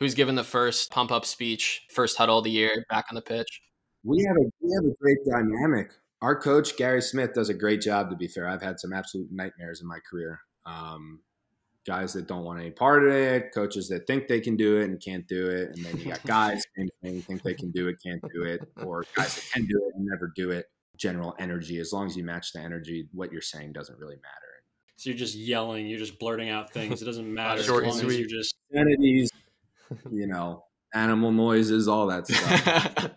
who's given the first pump up speech, first huddle of the year, back on the pitch. We have a we have a great dynamic. Our coach Gary Smith does a great job. To be fair, I've had some absolute nightmares in my career. Um, guys that don't want any part of it, coaches that think they can do it and can't do it, and then you got guys who think they can do it, can't do it, or guys that can do it and never do it. General energy, as long as you match the energy, what you're saying doesn't really matter. So you're just yelling, you're just blurting out things. It doesn't matter Short as long as you're just Obscenities, you know, animal noises, all that stuff.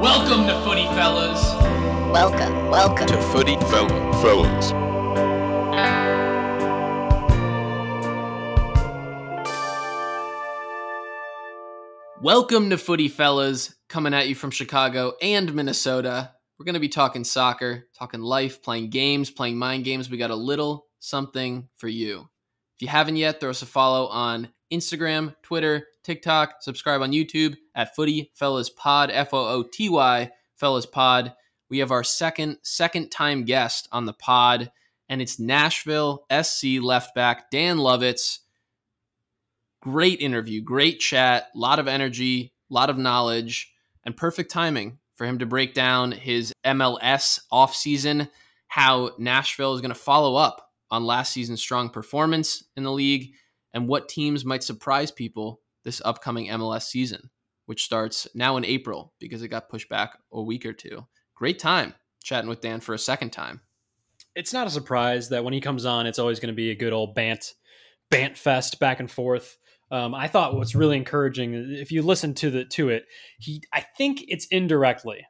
Welcome to Footy Fellas. Welcome, welcome. to Footy Fella Fellas. Welcome to Footy Fellas, coming at you from Chicago and Minnesota. We're going to be talking soccer, talking life, playing games, playing mind games. We got a little something for you. If you haven't yet, throw us a follow on Instagram, Twitter, TikTok, subscribe on YouTube at Footy Fellas Pod, F O O T Y Fellas Pod. We have our second second time guest on the pod, and it's Nashville SC left back Dan Lovitz. Great interview, great chat, a lot of energy, a lot of knowledge, and perfect timing for him to break down his MLS offseason, how Nashville is going to follow up on last season's strong performance in the league, and what teams might surprise people this upcoming MLS season, which starts now in April because it got pushed back a week or two. Great time chatting with Dan for a second time. it's not a surprise that when he comes on, it's always going to be a good old bant, bant fest back and forth. Um, I thought what's really encouraging, if you listen to the to it, he, I think it's indirectly,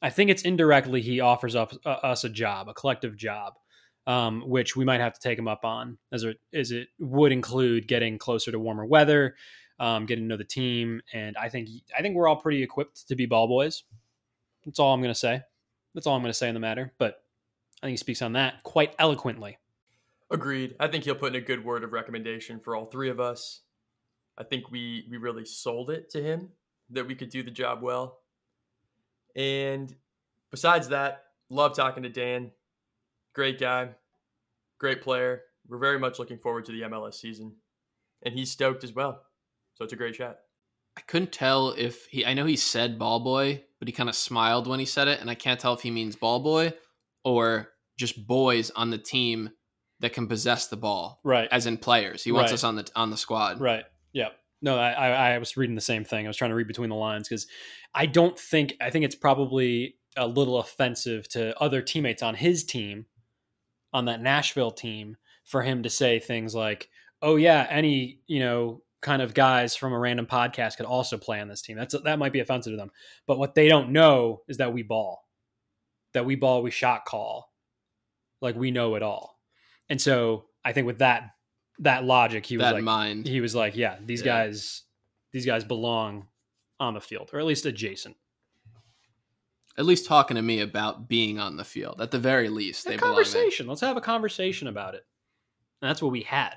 I think it's indirectly he offers up uh, us a job, a collective job, um, which we might have to take him up on, as it as it would include getting closer to warmer weather, um, getting to know the team, and I think I think we're all pretty equipped to be ball boys. That's all I'm going to say. That's all I'm going to say in the matter. But I think he speaks on that quite eloquently. Agreed. I think he'll put in a good word of recommendation for all three of us. I think we we really sold it to him that we could do the job well. And besides that, love talking to Dan. Great guy, great player. We're very much looking forward to the MLS season. And he's stoked as well. So it's a great chat. I couldn't tell if he. I know he said ball boy, but he kind of smiled when he said it, and I can't tell if he means ball boy or just boys on the team that can possess the ball, Right. as in players. He wants Right. us on the on the squad. Right. Yeah. No, I, I, was reading the same thing. I was trying to read between the lines because I don't think I think it's probably a little offensive to other teammates on his team, on that Nashville team, for him to say things like, "Oh yeah, any you know kind of guys from a random podcast could also play on this team." That's that might be offensive to them, but what they don't know is that we ball, that we ball, we shot call, like we know it all, and so I think with that that logic, he was that like, mind. he was like, "Yeah, these Yeah. guys, these guys belong on the field, or at least adjacent." At least talking to me about being on the field. At the very least, A they conversation. Let's have a conversation about it. And that's what we had.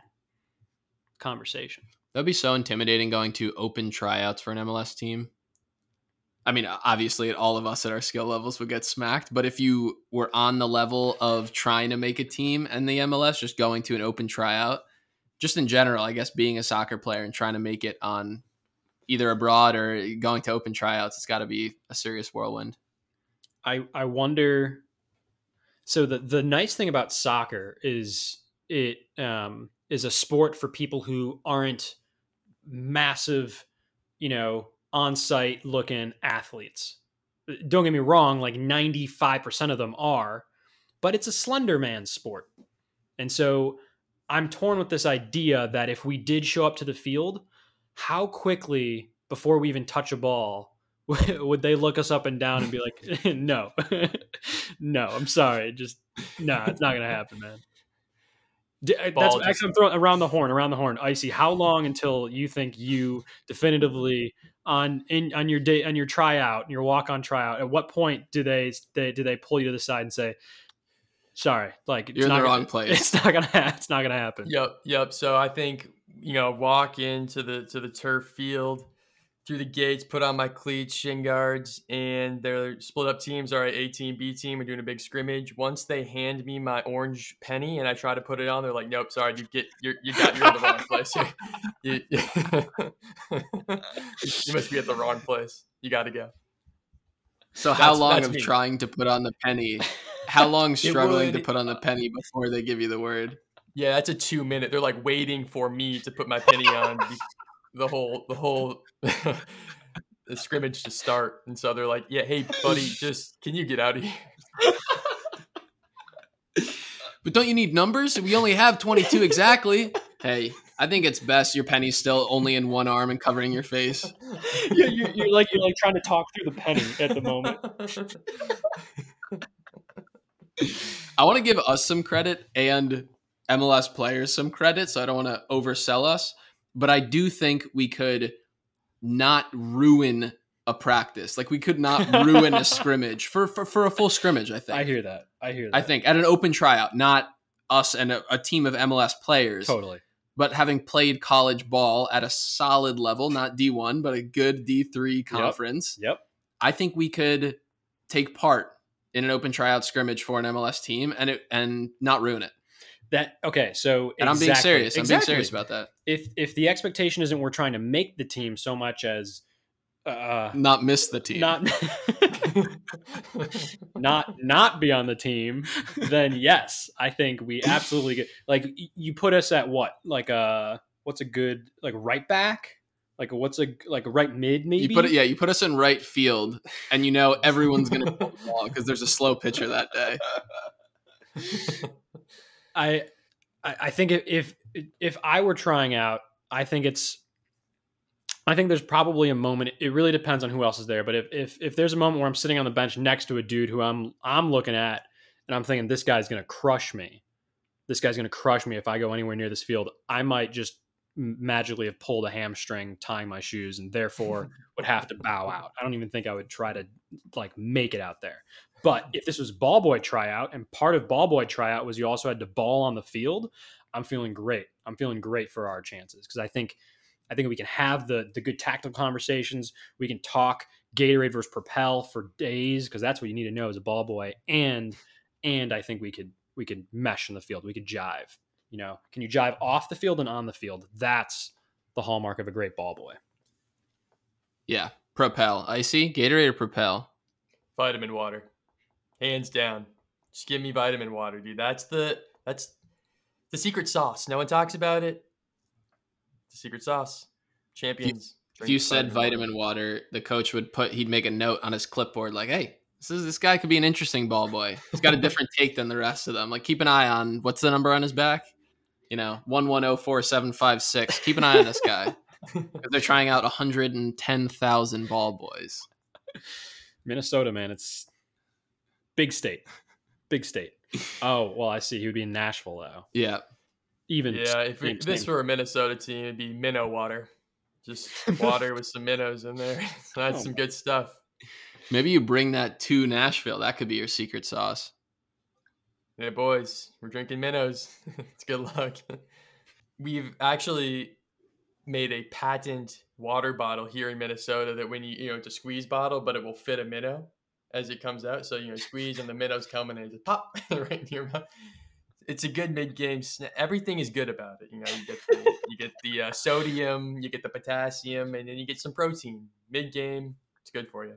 Conversation. That'd be so intimidating going to open tryouts for an MLS team. I mean, obviously, all of us at our skill levels would get smacked, but if you were on the level of trying to make a team in the MLS, just going to an open tryout, just in general, I guess being a soccer player and trying to make it on either abroad or going to open tryouts, it's got to be a serious whirlwind. I I wonder. So the the nice thing about soccer is it um, is a sport for people who aren't massive, you know, on site looking athletes. Don't get me wrong, like ninety five percent of them are, but it's a slender man sport, and so I'm torn with this idea that if we did show up to the field, how quickly before we even touch a ball would they look us up and down and be like, no, no, I'm sorry. Just, no, it's not going to happen, man. Uh, That's Ball actually I'm throwing around the horn, around the horn. Icy, how long until you think you definitively on in on your day on your tryout, your walk on tryout? At what point do they they do they pull you to the side and say, "Sorry, like it's You're in not the gonna- wrong place." It's not gonna it's not gonna happen." Yep, yep. So I think you know, walk into the to the turf field, through the gates, put on my cleats, shin guards, and they're split up teams. All right, A team, B team, we're doing a big scrimmage. Once they hand me my orange penny and I try to put it on, they're like, "Nope, sorry, you get you're you got you're in the wrong place. you, you, you must be at the wrong place. You got to go." So how long of me. trying to put on the penny? How long struggling to put on the penny before they give you the word? Yeah, that's a two minute. They're like waiting for me to put my penny on the, the whole the whole the scrimmage to start, and so they're like, "Yeah, hey, buddy, just can you get out of here?" But don't you need numbers? We only have 22 exactly. Hey, I think it's best your penny's still only in one arm and covering your face. you're, you're, you're like you're like trying to talk through the penny at the moment. I want to give us some credit and MLS players some credit, so I don't want to oversell us. But I do think we could not ruin a practice. Like we could not ruin a scrimmage for, for for a full scrimmage. I think. I hear that. I hear that. I think at an open tryout, not us and a, a team of MLS players, totally. but having played college ball at a solid level, not D1, but a good D3 conference, Yep. I think we could take part in an open tryout scrimmage for an MLS team and it and not ruin it. That okay. So And I'm being serious. I'm exactly. being serious about that. If if the expectation isn't we're trying to make the team so much as uh, Not miss the team. not not not be on the team, then yes, I think we absolutely get like you put us at what like a what's a good like right back like what's a like a right mid maybe you put it, yeah. You put us in right field, and you know everyone's going to the ball because there's a slow pitcher that day. I I I think if if if I were trying out, I think it's I think there's probably a moment. It really depends on who else is there, but if if if there's a moment where I'm sitting on the bench next to a dude who I'm I'm looking at and I'm thinking this guy's going to crush me. This guy's going to crush me if I go anywhere near this field. I might just m- magically have pulled a hamstring tying my shoes and therefore would have to bow out. I don't even think I would try to like make it out there. But if this was ball boy tryout and part of ball boy tryout was you also had to ball on the field, I'm feeling great. I'm feeling great for our chances because I think I think we can have the the good tactical conversations. We can talk Gatorade versus Propel for days because that's what you need to know as a ball boy. And and I think we could we could mesh in the field. We could jive. You know, can you jive off the field and on the field? That's the hallmark of a great ball boy. Yeah, Propel, icy Gatorade or Propel. vitamin water, hands down. Just give me vitamin water, dude. That's the that's the secret sauce. No one talks about it. The secret sauce. Champions. If drink you said vitamin water, the coach would put he'd make a note on his clipboard like, "Hey, this is this guy could be an interesting ball boy. He's got a different take than the rest of them. Like, keep an eye on what's the number on his back? You know, one one zero four seven five six. Keep an eye on this guy. They're trying out one hundred and ten thousand ball boys. Minnesota, man, it's big state. Big state. Oh, well, I see. He would be in Nashville though. Yeah, Even Yeah, if we, this same- were a Minnesota team, it'd be minnow water. Just water with some minnows in there. That's Oh some my- good stuff. maybe you bring that to Nashville. That could be your secret sauce. Yeah, boys, we're drinking minnows. it's good luck. We've actually made a patent water bottle here in Minnesota that when you you know it's a squeeze bottle, but it will fit a minnow as it comes out. So you know squeeze and the minnows come and it just pop right in your mouth. It's a good mid game. Everything is good about it. You know you get the, you get the uh, sodium, you get the potassium, and then you get some protein mid game. It's good for you.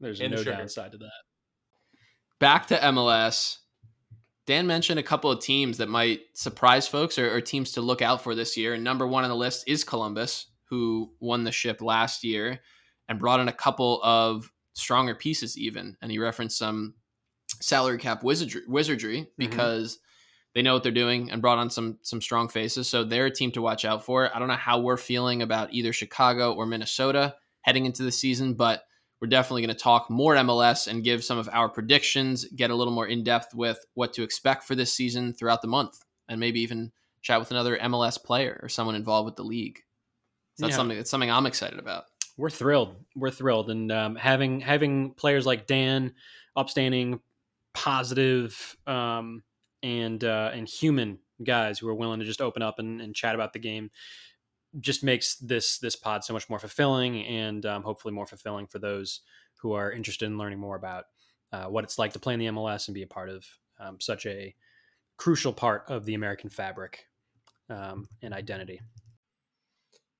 There's and the no sugar. downside to that. Back to MLS. Dan mentioned a couple of teams that might surprise folks or, or teams to look out for this year. And number one on the list is Columbus, who won the ship last year and brought in a couple of stronger pieces, even. And he referenced some salary cap wizardry, wizardry mm-hmm. because they know what they're doing and brought on some some strong faces. So they're a team to watch out for. I don't know how we're feeling about either Chicago or Minnesota heading into the season, but we're definitely going to talk more MLS and give some of our predictions, get a little more in depth with what to expect for this season throughout the month, and maybe even chat with another MLS player or someone involved with the league. So that's Yeah. something that's something I'm excited about. We're thrilled. We're thrilled, and um, having having players like Dan, upstanding, positive, um, and uh, and human guys who are willing to just open up and, and chat about the game. Just makes this this pod so much more fulfilling and um, hopefully more fulfilling for those who are interested in learning more about uh, what it's like to play in the MLS and be a part of um, such a crucial part of the American fabric um, and identity.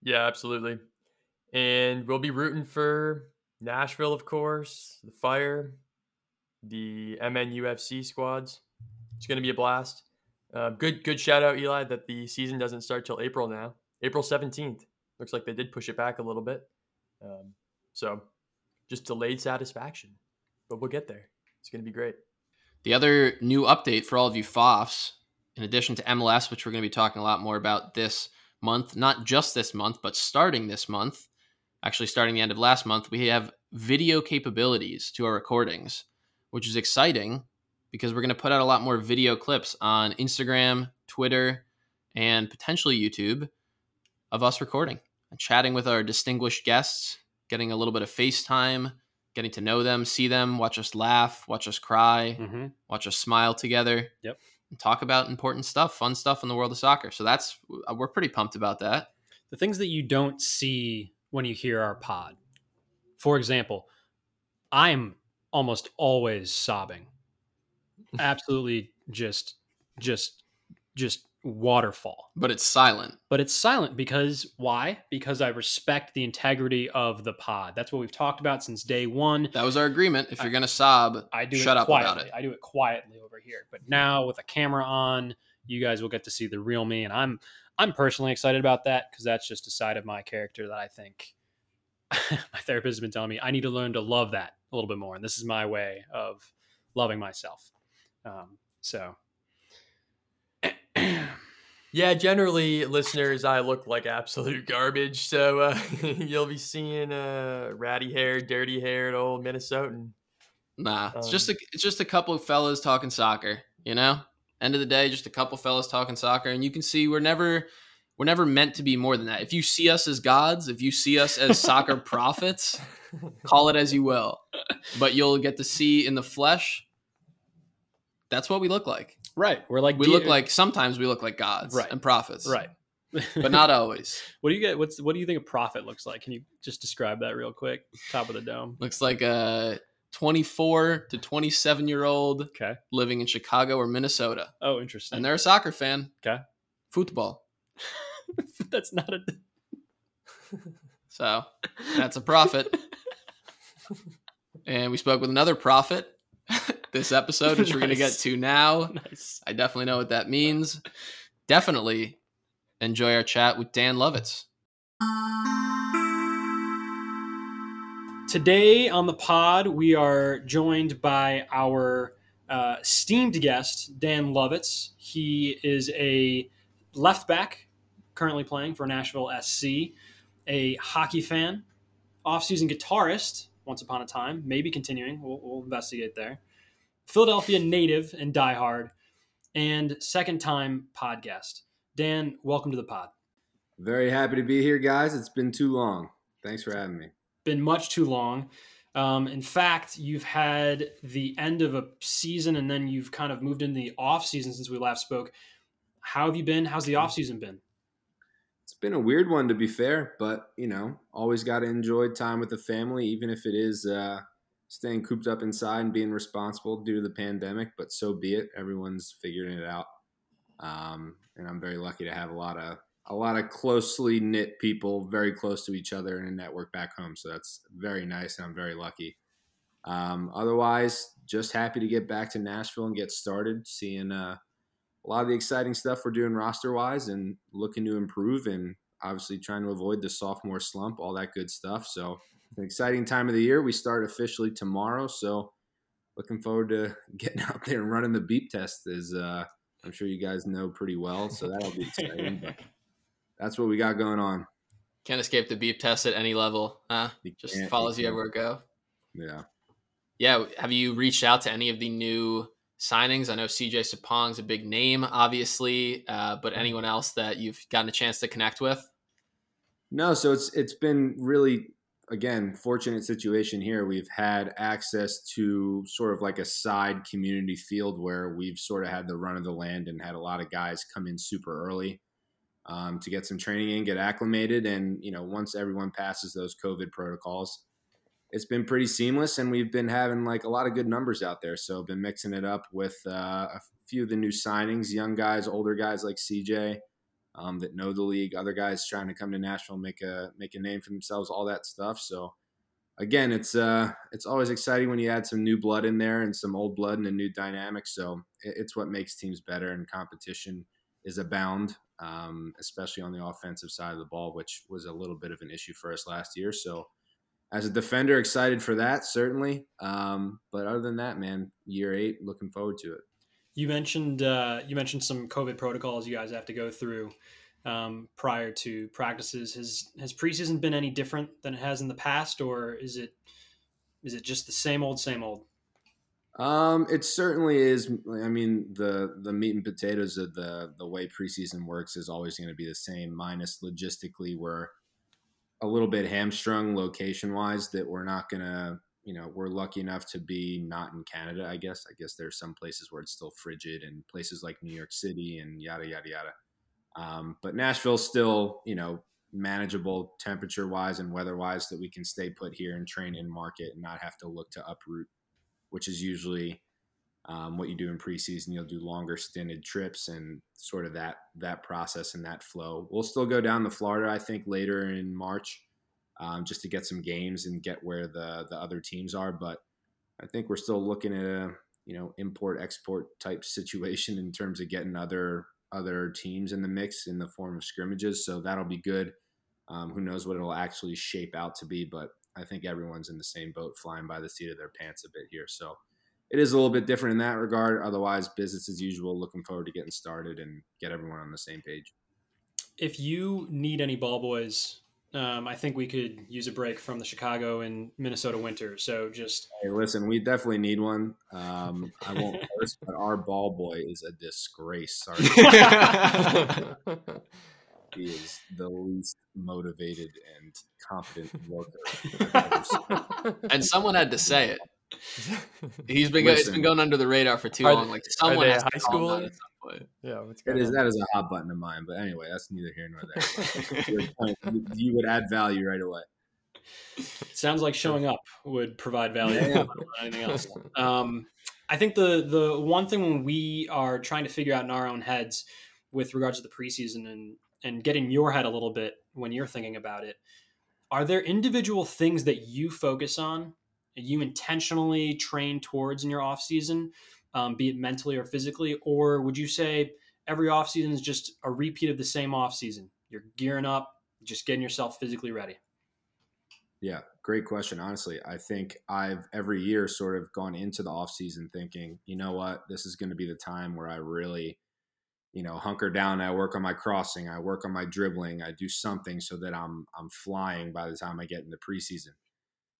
Yeah, absolutely. And we'll be rooting for Nashville, of course, the Fire, the MNUFC squads. It's going to be a blast. Uh, good, good shout out, Eli, that the season doesn't start till April now. April seventeenth. Looks like they did push it back a little bit. Um, so, just delayed satisfaction, but we'll get there. It's going to be great. The other new update for all of you FOFs, in addition to MLS, which we're going to be talking a lot more about this month, not just this month, but starting this month, actually starting the end of last month, we have video capabilities to our recordings, which is exciting because we're going to put out a lot more video clips on Instagram, Twitter, and potentially YouTube of us recording and chatting with our distinguished guests, getting a little bit of FaceTime, getting to know them, see them, watch us laugh, watch us cry, Mm-hmm. watch us smile together. Yep. And talk about important stuff, fun stuff in the world of soccer. So that's we're pretty pumped about that. The things that you don't see when you hear our pod. For example, I'm almost always sobbing. Absolutely just just just waterfall. But it's silent. But it's silent because why? Because I respect the integrity of the pod. That's what we've talked about since day 1. That was our agreement. If you're gonna sob, I do shut up quietly. about it. I do it quietly over here. But now with a camera on, you guys will get to see the real me, and I'm I'm personally excited about that because that's just a side of my character that I think my therapist has been telling me I need to learn to love that a little bit more, and this is my way of loving myself. Um, so. Yeah, generally, listeners, I look like absolute garbage. So uh, you'll be seeing a ratty haired, dirty haired old Minnesotan. Nah, it's just Um, a it's just a couple of fellas talking soccer. You know, end of the day, just a couple fellas talking soccer, and you can see we're never we're never meant to be more than that. If you see us as gods, if you see us as soccer prophets, call it as you will, but you'll get to see in the flesh. That's what we look like. Right, we're like We look like sometimes we look like gods Right. and prophets, right, But not always. What do you get? What's what do you think a prophet looks like? Can you just describe that real quick? Top of the dome. Looks like a 24 to 27 year old Okay. living in Chicago or Minnesota, Oh, interesting. and they're a soccer fan. Okay. Football. That's not a. So that's a prophet. and we spoke with another prophet this episode, which we're going to get to now. nice. I definitely know what that means. Definitely enjoy our chat with Dan Lovitz. Today on the pod, we are joined by our uh, esteemed guest, Dan Lovitz. He is a left back currently playing for Nashville SC, a hockey fan, off-season guitarist once upon a time, maybe continuing. We'll, we'll investigate there. Philadelphia native and diehard, and second-time podcast. Dan, welcome to the pod. Very happy to be here, guys. It's been too long. Thanks for having me. been much too long. Um, in fact, you've had the end of a season and then you've kind of moved into the off season since we last spoke. How have you been? How's the off season been? It's been a weird one, to be fair, but you know, always got to enjoy time with the family, even if it is uh, staying cooped up inside and being responsible due to the pandemic. But so be it. Everyone's figuring it out, um, and I'm very lucky to have a lot of a lot of closely knit people, very close to each other in a network back home. So that's very nice, and I'm very lucky. Um, otherwise, just happy to get back to Nashville and get started, seeing. Uh, a lot of the exciting stuff we're doing roster wise and looking to improve and obviously trying to avoid the sophomore slump, all that good stuff. So, an exciting time of the year. We start officially tomorrow. So, looking forward to getting out there and running the beep test, as uh, I'm sure you guys know pretty well. So, that'll be exciting. but that's what we got going on. Can't escape the beep test at any level, huh? You Just follows you everywhere you go. Yeah. Yeah, have you reached out to any of the new signings? I know CJ Sapong's a big name, obviously, uh, but anyone else that you've gotten a chance to connect with? No, so it's it's been really again fortunate situation here. We've had access to sort of like a side community field where we've sort of had the run of the land and had a lot of guys come in super early. um, to get some training in, get acclimated, and you know once everyone passes those COVID protocols, it's been pretty seamless, and we've been having like a lot of good numbers out there. So been mixing it up with uh, a few of the new signings, young guys, older guys like CJ. Um, that know the league, other guys trying to come to Nashville, make a make a name for themselves, all that stuff. So again, it's uh, it's always exciting when you add some new blood in there and some old blood and a new dynamic. So it's what makes teams better, and competition is abound, um, especially on the offensive side of the ball, which was a little bit of an issue for us last year. So as a defender, excited for that certainly. Um, but other than that, man, year eight, looking forward to it. You mentioned uh, you mentioned some COVID protocols you guys have to go through um, prior to practices. Has has preseason been any different than it has in the past, or is it is it just the same old, same old? Um, it certainly is. I mean, the the meat and potatoes of the the way preseason works is always going to be the same. Minus logistically, we're a little bit hamstrung location wise that we're not going to. You know, we're lucky enough to be not in Canada. I guess. I guess there's some places where it's still frigid, and places like New York City and yada yada yada. Um, but Nashville's still, you know, manageable temperature wise and weather wise that we can stay put here and train in market and not have to look to uproot, which is usually um, what you do in preseason. You'll do longer stinted trips and sort of that that process and that flow. We'll still go down to Florida, I think, later in March, um, just to get some games and get where the the other teams are. But I think we're still looking at a you know import export type situation in terms of getting other other teams in the mix in the form of scrimmages. So that'll be good. Um, who knows what it'll actually shape out to be, but I think everyone's in the same boat, flying by the seat of their pants a bit here. So it is a little bit different in that regard. Otherwise, business as usual. Looking forward to getting started and get everyone on the same page. If you need any ball boys um, I think we could use a break from the Chicago and Minnesota winter. So just hey, listen, we definitely need one. Um, I won't curse, but our ball boy is a disgrace. Sorry. he is the least motivated and confident worker. and someone had to say it. He's been Listen, it's been going under the radar for too long. Like someone has high school. Yeah, it is. That is a hot button of mine. But anyway, that's neither here nor there. you would add value right away. Sounds like showing up would provide value. Yeah. anything else. Um, I think the the one thing when we are trying to figure out in our own heads with regards to the preseason and and getting your head a little bit when you're thinking about it, are there individual things that you focus on, you intentionally train towards in your off season um, be it mentally or physically? Or would you say every off season is just a repeat of the same off season? You're gearing up, just getting yourself physically ready. Yeah, great question. Honestly, I think I've every year sort of gone into the off season thinking, you know what, this is going to be the time where I really, you know, hunker down. I work on my crossing, I work on my dribbling, I do something so that I'm I'm flying by the time I get in the preseason.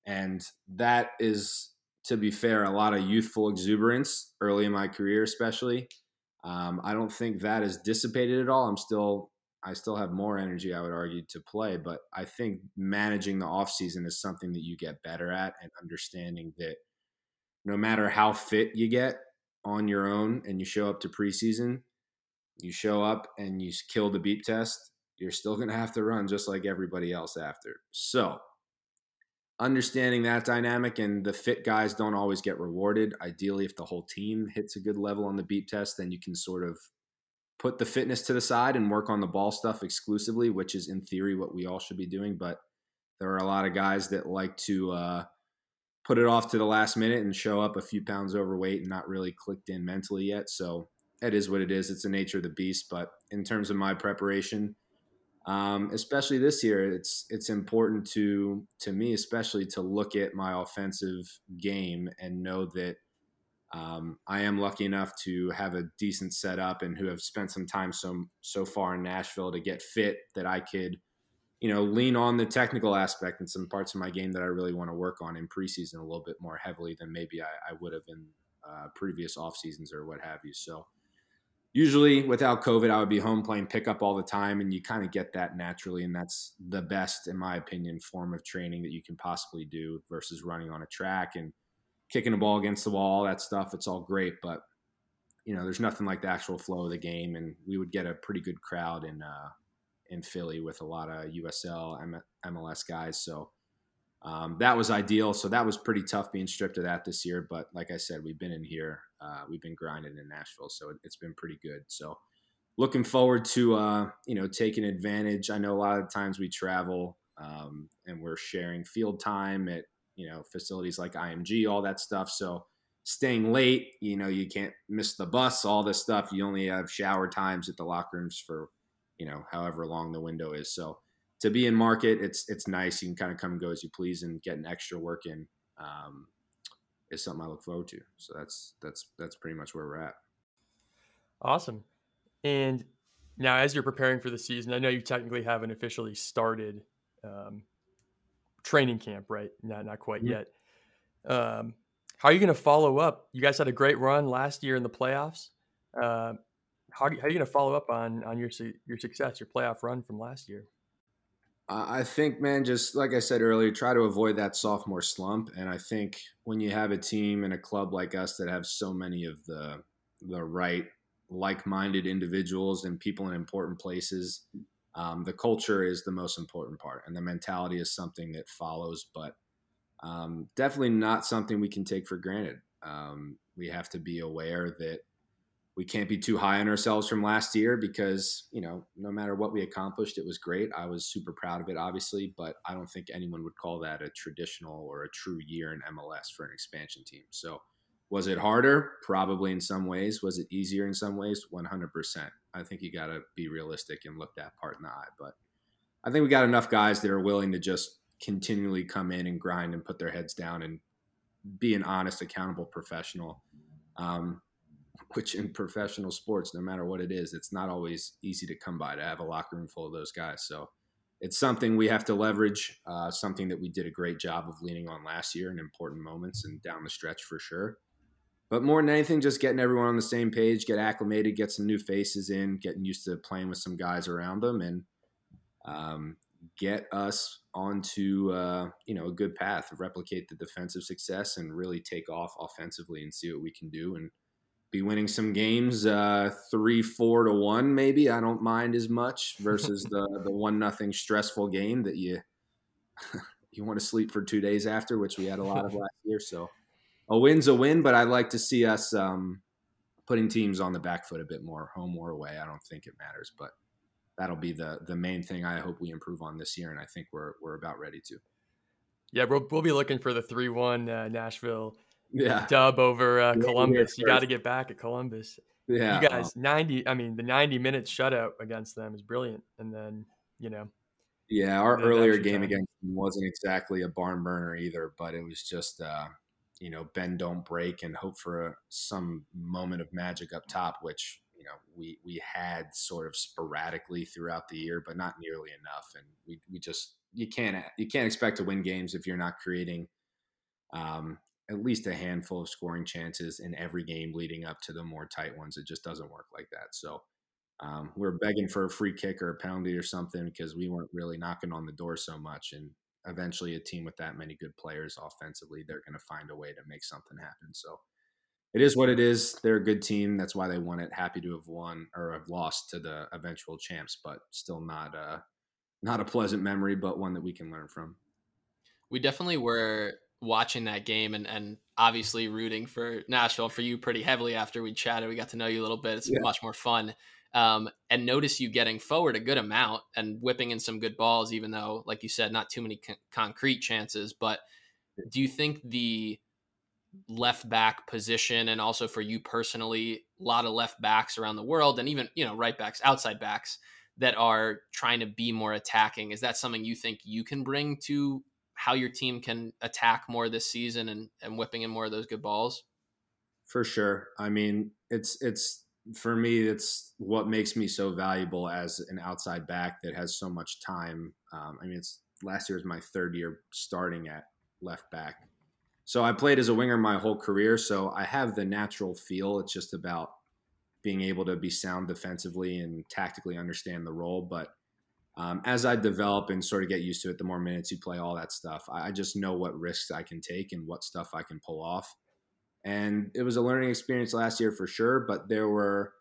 And that is to be fair, a lot of youthful exuberance early in my career, especially. Um, I don't think that is dissipated at all. I'm still, I still have more energy, I would argue, to play. But I think managing the off season is something that you get better at, and understanding that no matter how fit you get on your own, and you show up to preseason, you show up and you kill the beep test, you're still going to have to run just like everybody else after. So understanding that dynamic and the fit guys don't always get rewarded. Ideally, if the whole team hits a good level on the beep test, then you can sort of put the fitness to the side and work on the ball stuff exclusively, which is in theory what we all should be doing. But there are a lot of guys that like to uh, put it off to the last minute and show up a few pounds overweight and not really clicked in mentally yet. So it is what it is. It's the nature of the beast. But in terms of my preparation, um, especially this year, it's it's important to to me, especially to look at my offensive game and know that um, I am lucky enough to have a decent setup and who have spent some time so so far in Nashville to get fit that I could, you know, lean on the technical aspect and some parts of my game that I really want to work on in preseason a little bit more heavily than maybe I, I would have in uh, previous off seasons or what have you. So usually without COVID, I would be home playing pickup all the time, and you kind of get that naturally. And that's the best, in my opinion, form of training that you can possibly do versus running on a track and kicking a ball against the wall, all that stuff. It's all great, but you know, there's nothing like the actual flow of the game. And we would get a pretty good crowd in uh, in Philly with a lot of USL, MLS guys. So um, that was ideal. So that was pretty tough being stripped of that this year. But like I said, we've been in here, uh, we've been grinding in Nashville, so it, has been pretty good. So looking forward to uh, you know taking advantage. I know a lot of times we travel um, and we're sharing field time at you know facilities like IMG, all that stuff. So staying late, you know, you can't miss the bus, all this stuff. You only have shower times at the locker rooms for you know however long the window is. So to be in market, it's it's nice. You can kind of come and go as you please and get an extra work in. Um, is something I look forward to. So that's that's that's pretty much where we're at. Awesome. And now, as you're preparing for the season, I know you technically haven't officially started um, training camp, right? Not not quite mm-hmm. yet. Um, how are you going to follow up? You guys had a great run last year in the playoffs. Uh, how, how are you going to follow up on on your your success, your playoff run from last year? I think, man, just like I said earlier, try to avoid that sophomore slump. And I think when you have a team and a club like us that have so many of the the right like-minded individuals and people in important places um, the culture is the most important part and the mentality is something that follows but um, definitely not something we can take for granted um, we have to be aware that we can't be too high on ourselves from last year because you know no matter what we accomplished it was great i was super proud of it obviously but i don't think anyone would call that a traditional or a true year in mls for an expansion team so was it harder? Probably in some ways. Was it easier in some ways? 100%. I think you got to be realistic and look that part in the eye. But I think we got enough guys that are willing to just continually come in and grind and put their heads down and be an honest, accountable professional. Um, which in professional sports, no matter what it is, it's not always easy to come by to have a locker room full of those guys. So it's something we have to leverage, uh, something that we did a great job of leaning on last year in important moments and down the stretch for sure. But more than anything, just getting everyone on the same page, get acclimated, get some new faces in, getting used to playing with some guys around them, and um, get us onto uh, you know a good path, replicate the defensive success, and really take off offensively and see what we can do and be winning some games uh, three, four to one, maybe. I don't mind as much versus the the one nothing stressful game that you you want to sleep for two days after, which we had a lot of last year. So a win's a win, but I'd like to see us um, putting teams on the back foot a bit more, home or away. I don't think it matters, but that'll be the the main thing I hope we improve on this year, and I think we're we're about ready to. Yeah, we'll we'll be looking for the three one uh, Nashville yeah. dub over uh, Columbus. You got to get back at Columbus. Yeah, you guys ninety. I mean, the ninety minutes shutout against them is brilliant, and then you know. Yeah, our earlier game time. against them wasn't exactly a barn burner either, but it was just uh, you know bend don't break and hope for a, some moment of magic up top which you know we we had sort of sporadically throughout the year but not nearly enough and we, we just you can't you can't expect to win games if you're not creating um, at least a handful of scoring chances in every game leading up to the more tight ones it just doesn't work like that so um, we're begging for a free kick or a penalty or something because we weren't really knocking on the door so much and eventually a team with that many good players offensively, they're going to find a way to make something happen. So it is what it is. They're a good team. That's why they won it. Happy to have won or have lost to the eventual champs, but still not a not a pleasant memory, but one that we can learn from. We definitely were watching that game and, and obviously rooting for Nashville for you pretty heavily after we chatted. We got to know you a little bit. It's yeah. much more fun um, and notice you getting forward a good amount and whipping in some good balls, even though, like you said, not too many con- concrete chances. But do you think the left back position and also for you personally, a lot of left backs around the world and even, you know, right backs, outside backs that are trying to be more attacking, is that something you think you can bring to how your team can attack more this season and, and whipping in more of those good balls? For sure. I mean, it's it's for me, it's what makes me so valuable as an outside back that has so much time. Um, I mean, it's last year was my third year starting at left back. So I played as a winger my whole career. So I have the natural feel. It's just about being able to be sound defensively and tactically understand the role. But um, as I develop and sort of get used to it, the more minutes you play, all that stuff, I, just know what risks I can take and what stuff I can pull off and it was a learning experience last year for sure. But there were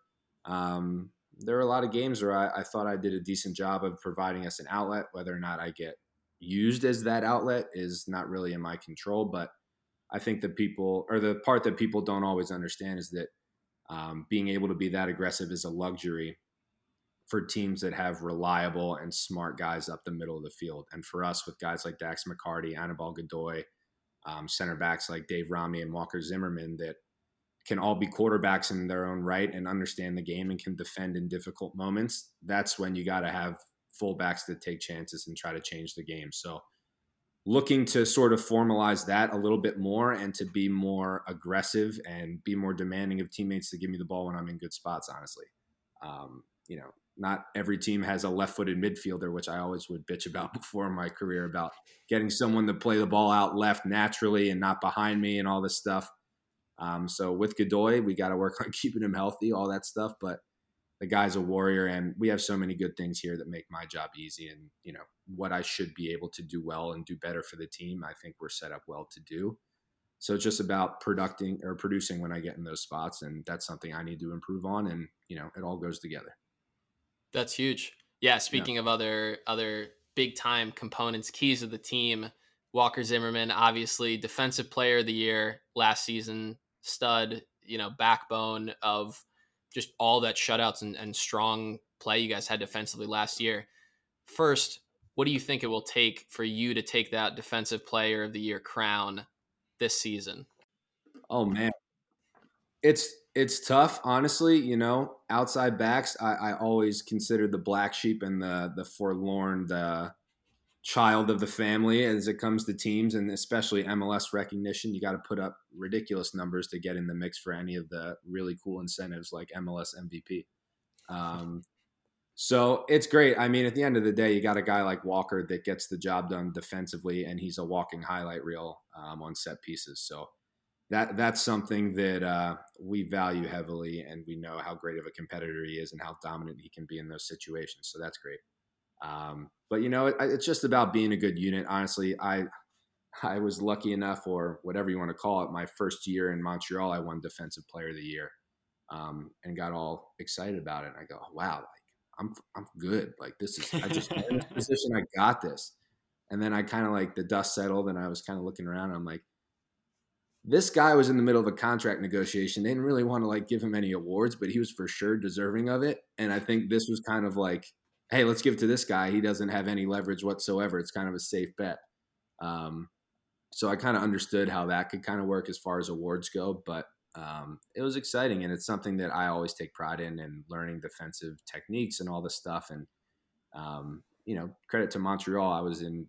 um, there are a lot of games where I, I thought I did a decent job of providing us an outlet. Whether or not I get used as that outlet is not really in my control, but I think the people or the part that people don't always understand is that um, being able to be that aggressive is a luxury for teams that have reliable and smart guys up the middle of the field. And for us, with guys like Dax McCarty, Anibal Godoy, um, center backs like Dave Romney and Walker Zimmerman that can all be quarterbacks in their own right and understand the game and can defend in difficult moments. That's when you got to have fullbacks that take chances and try to change the game. So looking to sort of formalize that a little bit more and to be more aggressive and be more demanding of teammates to give me the ball when I'm in good spots, honestly. Um, you know, not every team has a left footed midfielder, which I always would bitch about before in my career about getting someone to play the ball out left naturally and not behind me and all this stuff. Um, so with Godoy, we got to work on keeping him healthy, all that stuff. But the guy's a warrior, and we have so many good things here that make my job easy. And you know what I should be able to do well and do better for the team. I think we're set up well to do. So it's just about producing or producing when I get in those spots, and that's something I need to improve on. And you know, it all goes together. That's huge. Yeah. Speaking yeah. of other other big time components, keys of the team, Walker Zimmerman, obviously defensive player of the year last season, stud, you know, backbone of just all that shutouts and, and strong play you guys had defensively last year. First, what do you think it will take for you to take that defensive player of the year crown this season? Oh man. It's it's tough, honestly, you know, outside backs, I, I always consider the black sheep and the the forlorn, the child of the family as it comes to teams and especially MLS recognition. You got to put up ridiculous numbers to get in the mix for any of the really cool incentives like MLS MVP. Um, so it's great. I mean, at the end of the day, you got a guy like Walker that gets the job done defensively, and he's a walking highlight reel um, on set pieces. So that that's something that uh, we value heavily, and we know how great of a competitor he is and how dominant he can be in those situations. So that's great. Um, but you know, it, it's just about being a good unit. Honestly, I I was lucky enough, or whatever you want to call it, my first year in Montreal, I won Defensive Player of the Year, um, and got all excited about it. And I go, wow, like I'm I'm good. Like this is I just in this position, I got this. And then I kind of like the dust settled, and I was kind of looking around. I'm like, this guy was in the middle of a contract negotiation. They didn't really want to like give him any awards, but he was for sure deserving of it. And I think this was kind of like hey, let's give it to this guy. He doesn't have any leverage whatsoever. It's kind of a safe bet. Um, so I kind of understood how that could kind of work as far as awards go, but um, it was exciting and it's something that I always take pride in and learning defensive techniques and all this stuff. And um, you know, credit to Montreal, I was in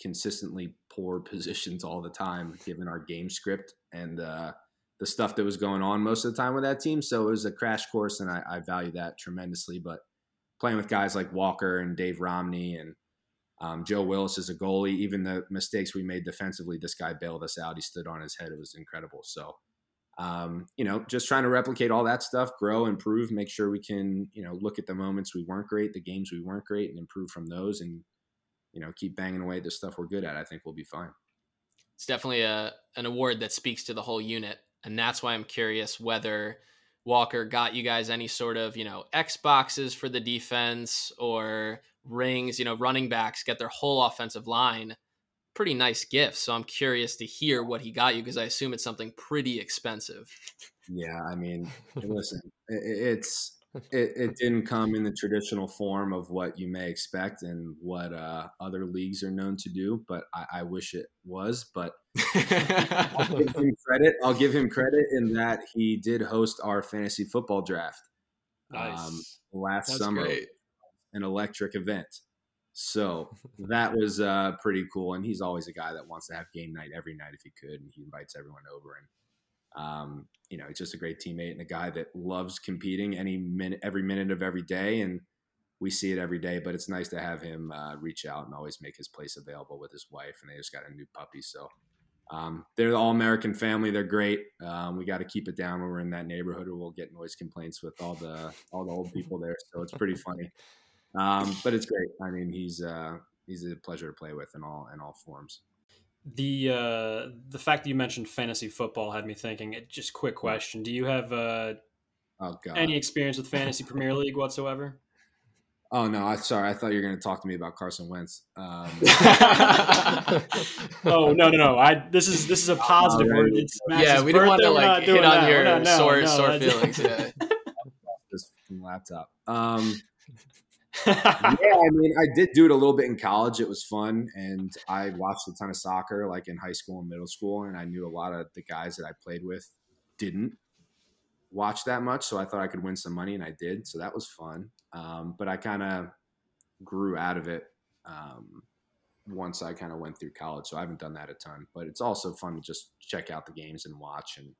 consistently poor positions all the time, given our game script and uh, the stuff that was going on most of the time with that team. So it was a crash course, and I, I value that tremendously. But playing with guys like Walker and Dave Romney and um, Joe Willis is a goalie. Even the mistakes we made defensively, this guy bailed us out. He stood on his head. It was incredible. So, um, you know, just trying to replicate all that stuff, grow, improve, make sure we can, you know, look at the moments we weren't great, the games we weren't great, and improve from those, and you know, keep banging away the stuff we're good at. I think we'll be fine. It's definitely a an award that speaks to the whole unit, and that's why I'm curious whether Walker got you guys any sort of, you know, Xboxes for the defense or rings, you know, running backs get their whole offensive line. Pretty nice gift. So I'm curious to hear what he got you because I assume it's something pretty expensive. Yeah, I mean, listen, it's it, it didn't come in the traditional form of what you may expect and what uh, other leagues are known to do, but I, I wish it was. But I'll give him credit. I'll give him credit in that he did host our fantasy football draft nice. um, last That's summer, great. an electric event. So that was uh, pretty cool. And he's always a guy that wants to have game night every night if he could, and he invites everyone over. And um, you know, just a great teammate and a guy that loves competing any minute, every minute of every day. And we see it every day, but it's nice to have him uh, reach out and always make his place available with his wife. And they just got a new puppy. So um, they're the all American family. They're great. Um, we got to keep it down when we're in that neighborhood or we'll get noise complaints with all the, all the old people there. So it's pretty funny. Um, but it's great. I mean, he's, uh, he's a pleasure to play with in all, in all forms. The uh, the fact that you mentioned fantasy football had me thinking. It just quick question: Do you have uh, Oh god. Any experience with fantasy Premier League whatsoever? oh no, I sorry. I thought you were going to talk to me about Carson Wentz. Um, Oh no no no! I this is this is a positive Alright. word. It's yeah, we don't want to like doing hit on that. We're your not- no, sore no, sore that's- feelings. Yeah. this fucking laptop. Um, yeah, I mean, I did do it a little bit in college. It was fun, and I watched a ton of soccer, like in high school and middle school, and I knew a lot of the guys that I played with didn't watch that much, so I thought I could win some money, and I did. So that was fun. Um, but I kind of grew out of it um, once I kind of went through college, so I haven't done that a ton. But it's also fun to just check out the games and watch, and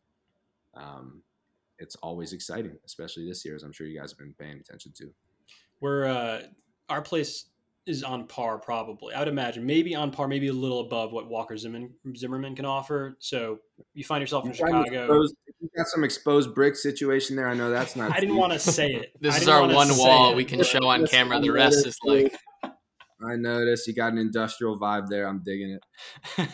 um, it's always exciting, especially this year, as I'm sure you guys have been paying attention to. We're uh, our place is on par, probably. I would imagine maybe on par, maybe a little above what Walker Zimmerman, Zimmerman can offer. So you find yourself in You got Chicago. exposed- you got some exposed brick situation there. I know that's not. I didn't want to say it. This I is our one wall it. we can show on camera. The rest is like I noticed you got an industrial vibe there. I'm digging it.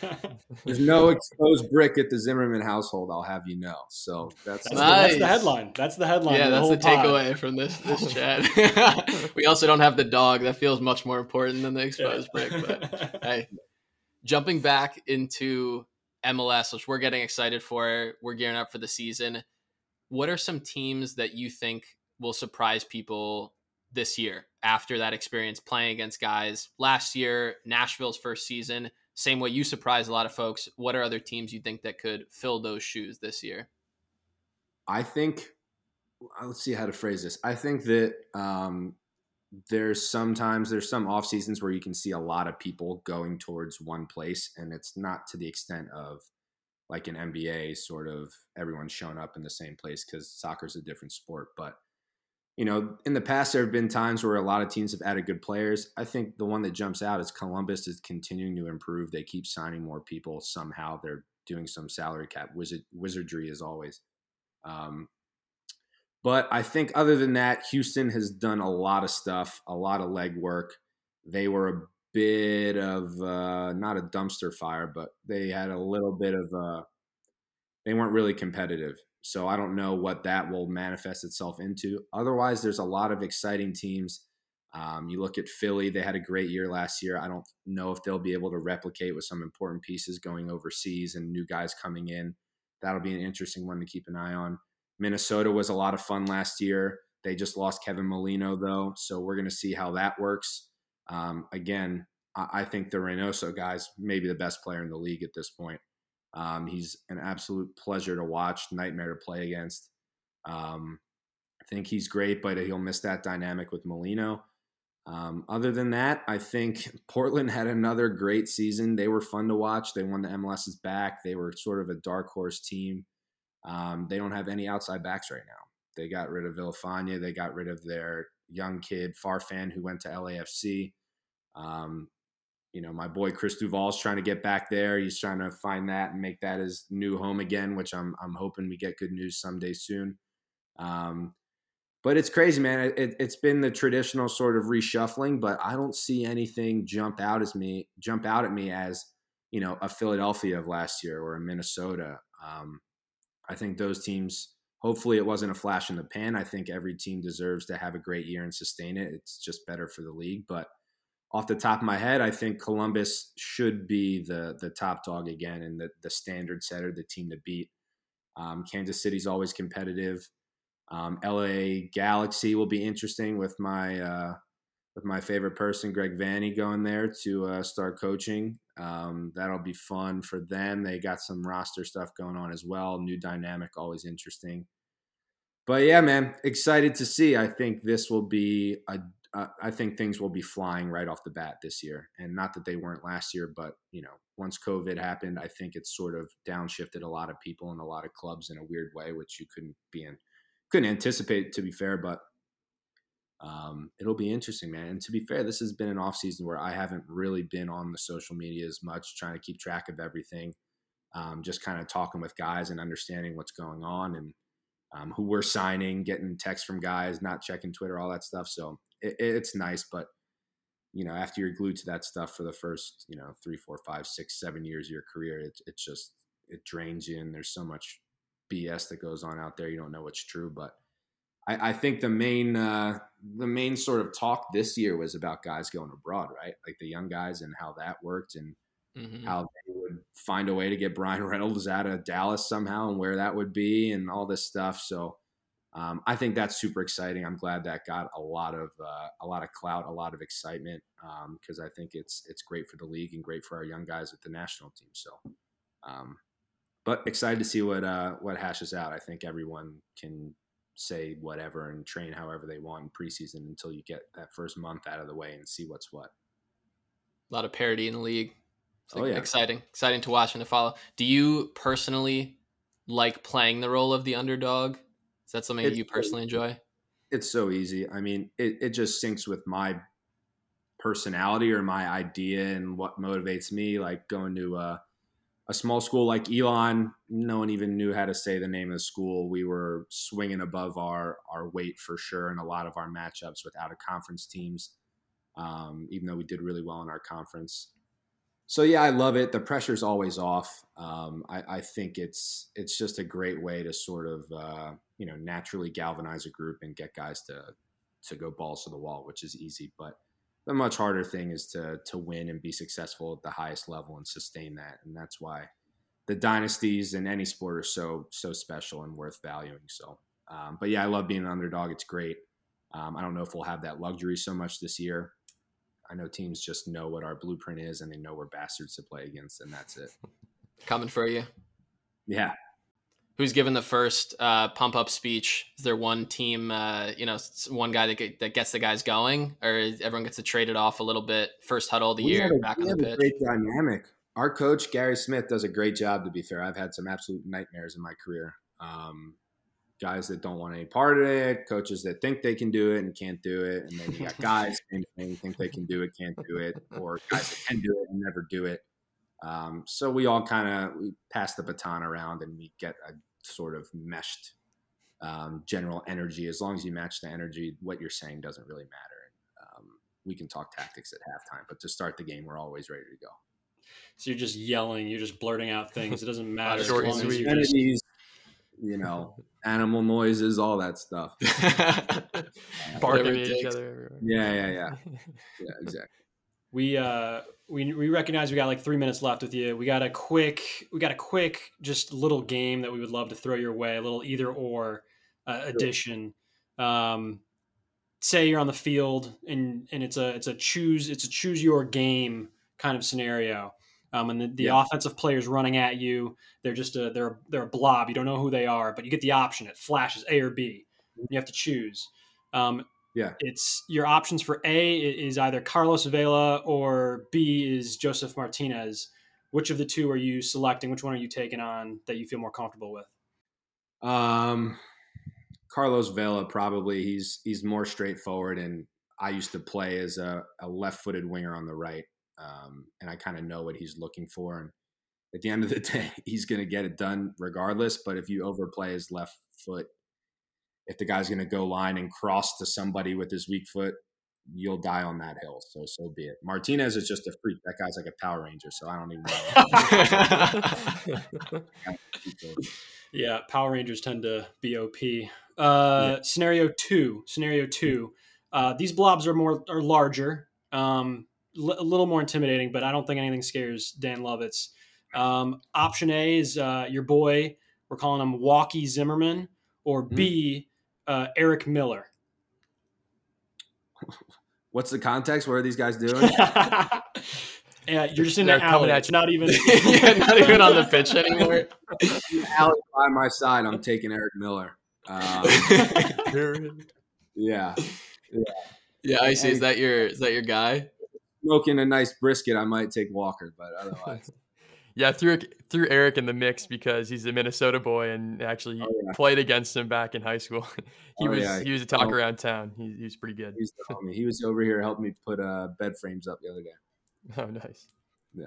There's no exposed brick at the Zimmerman household. I'll have you know. So that's That's, the, Nice. that's the headline. That's the headline. yeah, of that's the pod. takeaway from this this chat. we also don't have the dog. That feels much more important than the exposed brick. But hey, jumping back into MLS, which we're getting excited for, we're gearing up for the season. What are some teams that you think will surprise people this year after that experience playing against guys last year, Nashville's first season? Same way you surprised a lot of folks. What are other teams you think that could fill those shoes this year? I think. uh, Let's see how to phrase this. I think that um, there's sometimes there's some off seasons where you can see a lot of people going towards one place, and it's not to the extent of like an NBA sort of everyone's shown up in the same place because soccer's a different sport. But you know, in the past there have been times where a lot of teams have added good players. I think the one that jumps out is Columbus is continuing to improve. They keep signing more people. Somehow they're doing some salary cap wizard, wizardry as always. Um, but I think other than that, Houston has done a lot of stuff, a lot of legwork. They were a bit of uh, not a dumpster fire, but they had a little bit of uh, they weren't really competitive. So I don't know what that will manifest itself into. Otherwise, there's a lot of exciting teams. Um, you look at Philly; they had a great year last year. I don't know if they'll be able to replicate with some important pieces going overseas and new guys coming in. That'll be an interesting one to keep an eye on. Minnesota was a lot of fun last year. They just lost Kevin Molino though, so we're going to see how that works. Um, again, I, think the Reynoso guy's maybe the best player in the league at this point. Um, he's an absolute pleasure to watch, nightmare to play against. Um, I think he's great, but he'll miss that dynamic with Molino. Um, other than that, I think Portland had another great season. They were fun to watch. They won the MLS's back. They were sort of a dark horse team. Um, they don't have any outside backs right now. They got rid of Villafaña. They got rid of their young kid Farfan, who went to LAFC. Um, you know, my boy Chris Duvall's trying to get back there. He's trying to find that and make that his new home again, which I'm I'm hoping we get good news someday soon. Um, but it's crazy, man. It, it's been the traditional sort of reshuffling, but I don't see anything jump out as me jump out at me as you know a Philadelphia of last year or a Minnesota. Um, I think those teams. Hopefully, it wasn't a flash in the pan. I think every team deserves to have a great year and sustain it. It's just better for the league. But off the top of my head, I think Columbus should be the the top dog again and the the standard setter, the team to beat. Um, Kansas City's always competitive. Um, LA Galaxy will be interesting with my uh, with my favorite person, Greg Vanney, going there to uh, start coaching. Um, that'll be fun for them. They got some roster stuff going on as well. New dynamic, always interesting. But yeah, man, excited to see. I think this will be a. Uh, I think things will be flying right off the bat this year, and not that they weren't last year, but you know, once COVID happened, I think it's sort of downshifted a lot of people and a lot of clubs in a weird way, which you couldn't be in, couldn't anticipate to be fair, but um, it'll be interesting, man. And to be fair, this has been an off season where I haven't really been on the social media as much, trying to keep track of everything. Um, just kind of talking with guys and understanding what's going on and um, who we're signing, getting texts from guys, not checking Twitter, all that stuff. So it, it's nice, but you know, after you're glued to that stuff for the first, you know, three, four, five, six, seven years of your career, it, it just it drains you, and there's so much BS that goes on out there. You don't know what's true, but I, I think the main uh, the main sort of talk this year was about guys going abroad, right? Like the young guys and how that worked and Mhm. how they would find a way to get Bryan Reynolds out of Dallas somehow and where that would be and all this stuff. So um, I think that's super exciting. I'm glad that got a lot of uh, a lot of clout, a lot of excitement because I think it's it's great for the league and great for our young guys at the national team. So, um, but excited to see what uh, what hashes out. I think everyone can say whatever and train however they want in preseason until you get that first month out of the way and see what's what. A lot of parity in the league. It's Oh, yeah. exciting, exciting to watch and to follow. Do you personally like playing the role of the underdog? Is that something that you personally enjoy? it's so easy. I mean, it, it just syncs with my personality or my idea and what motivates me. Like going to a, a small school like Elon, no one even knew how to say the name of the school. We were swinging above our our weight for sure in a lot of our matchups with out of conference teams. Um, even though we did really well in our conference. So yeah, I love it. The pressure's always off. Um, I, I think it's it's just a great way to sort of uh, you know naturally galvanize a group and get guys to to go balls to the wall, which is easy. But the much harder thing is to to win and be successful at the highest level and sustain that. And that's why the dynasties in any sport are so so special and worth valuing. So, um, but yeah, I love being an underdog. It's great. Um, I don't know if we'll have that luxury so much this year. I know teams just know what our blueprint is and they know we're bastards to play against, and that's it. Coming for you. Yeah. Who's given the first uh, pump up speech? Is there one team, uh, you know, one guy that, get, that gets the guys going, or is everyone gets to trade it off a little bit? First huddle of the We year, a- back on the pitch. Great dynamic. Our coach Gary Smith does a great job. To be fair, I've had some absolute nightmares in my career. Um, guys that don't want any part of it, coaches that think they can do it and can't do it, and then you got guys same thing, think they can do it, can't do it, or guys that can do it and never do it. Um, so we all kind of we pass the baton around and we get a sort of meshed um, general energy. As long as you match the energy, what you're saying doesn't really matter. Um, we can talk tactics at halftime, but to start the game, we're always ready to go. So you're just yelling, you're just blurting out things. It doesn't matter. as Short and long as sweet. you're just- Obscenities, you know, animal noises, all that stuff. Barking at each other. everywhere. Yeah, yeah, yeah, yeah, exactly. we uh we we recognize we got like three minutes left with you. We got a quick we got a quick just little game that we would love to throw your way, a little either or uh, addition. Um, say you're on the field and and it's a it's a choose it's a choose your game kind of scenario. Um, and the, the Yeah. offensive players running at you, they're just a they're they're a blob. You don't know who they are, but you get the option. It flashes A or B. You have to choose. Um, Yeah. it's your options for A is either Carlos Vela or B is Josef Martinez. Which of the two are you selecting? Which one are you taking on that you feel more comfortable with? Um, Carlos Vela probably he's he's more straightforward, and I used to play as a, a left-footed winger on the right, um, and I kind of know what he's looking for. And at the end of the day, he's going to get it done regardless. But if you overplay his left foot, if the guy's going to go line and cross to somebody with his weak foot, you'll die on that hill. So so be it. Martinez is just a freak. That guy's like a Power Ranger. So I don't even know. Yeah, Power Rangers tend to be OP. Uh, Scenario two. Scenario two. Uh, these blobs are more are larger, um, li- a little more intimidating, but I don't think anything scares Dan Lovitz. Um, option A is uh, your boy. We're calling him Walkie Zimmerman, or B, uh, Eric Miller. What's the context? What are these guys doing? yeah, you're just in They're the coming alley. It's not even. yeah, not even on the pitch anymore. Alex by my side. I'm taking Eric Miller. Um, yeah, yeah, I see. Is that your is that your guy? Smoking a nice brisket. I might take Walker, but otherwise, yeah, threw threw Eric in the mix because he's a Minnesota boy and actually Oh, yeah. played against him back in high school. he Oh, was yeah. he was a talk Oh. around town. He, he was pretty good. he's the. He was over here helping me put uh, bed frames up the other day. Oh, nice.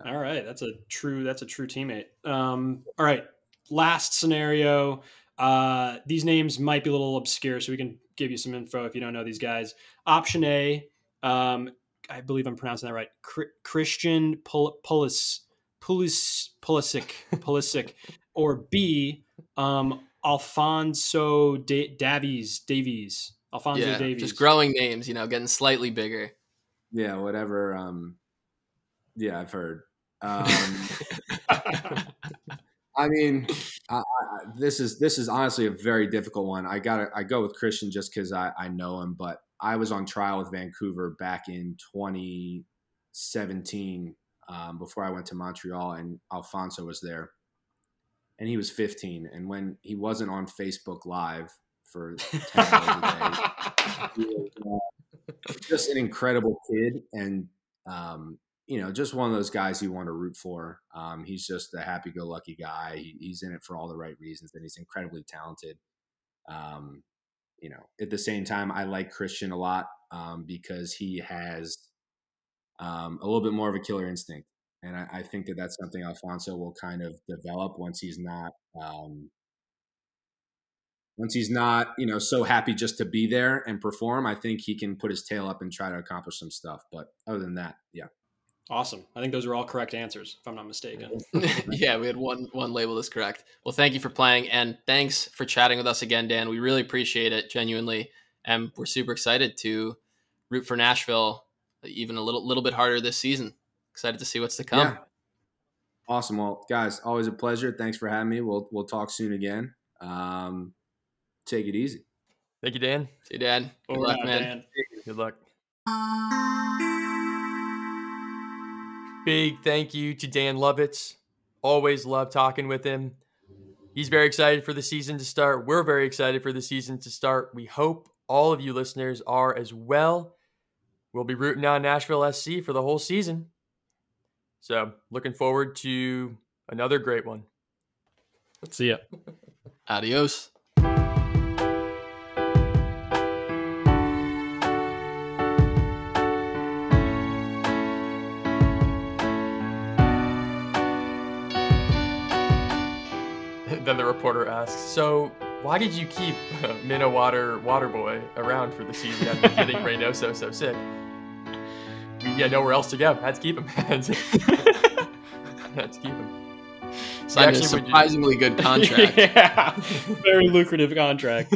All right, that's a true that's a true teammate. Um, all right, last scenario. Uh, these names might be a little obscure, so we can give you some info if you don't know these guys. Option A, um, I believe I'm pronouncing that right. Christian Pul- Pulis Pulis Pulisic Pulisic, or B, um, Alfonso da- Davies. Davies. Alfonso yeah, Davies. just growing names, you know, getting slightly bigger. Yeah, whatever. Um, yeah, I've heard. Um, I mean, I, I, this is this is honestly a very difficult one. I got to I go with Christian just because I, I know him, but I was on trial with Vancouver back in 2017 um, before I went to Montreal, and Alfonso was there, and he was 15. And when he wasn't on Facebook Live for 10 hours a day, was, uh, just an incredible kid, and um, you know, just one of those guys you want to root for. Um, he's just a happy-go-lucky guy. He, he's in it for all the right reasons, and he's incredibly talented. Um, you know, at the same time, I like Christian a lot um, because he has um, a little bit more of a killer instinct, and I, I, think that that's something Alfonso will kind of develop once he's not um, once he's not you know so happy just to be there and perform. I think he can put his tail up and try to accomplish some stuff. But other than that, yeah. Awesome. I think those are all correct answers, if I'm not mistaken. yeah, we had one one label is correct. Well, thank you for playing and thanks for chatting with us again, Dan. We really appreciate it, genuinely, and we're super excited to root for Nashville even a little little bit harder this season. Excited to see what's to come. Yeah. Awesome. Well, guys, always a pleasure. Thanks for having me. We'll we'll talk soon again. Um, take it easy. Thank you, Dan. See you, Dan. Good luck, man. Dan. Good luck. Big thank you to Dan Lovitz. Always love talking with him. He's very excited for the season to start. We're very excited for the season to start. We hope all of you listeners are as well. We'll be rooting on Nashville SC for the whole season. So, looking forward to another great one. See ya. Adios. Then the reporter asks, "So, why did you keep uh, Minnow Water Waterboy around for the season after getting Reynoso so sick? We had nowhere else to go. Had to keep him. had to keep him." Signed a surprisingly good contract. yeah, very lucrative contract.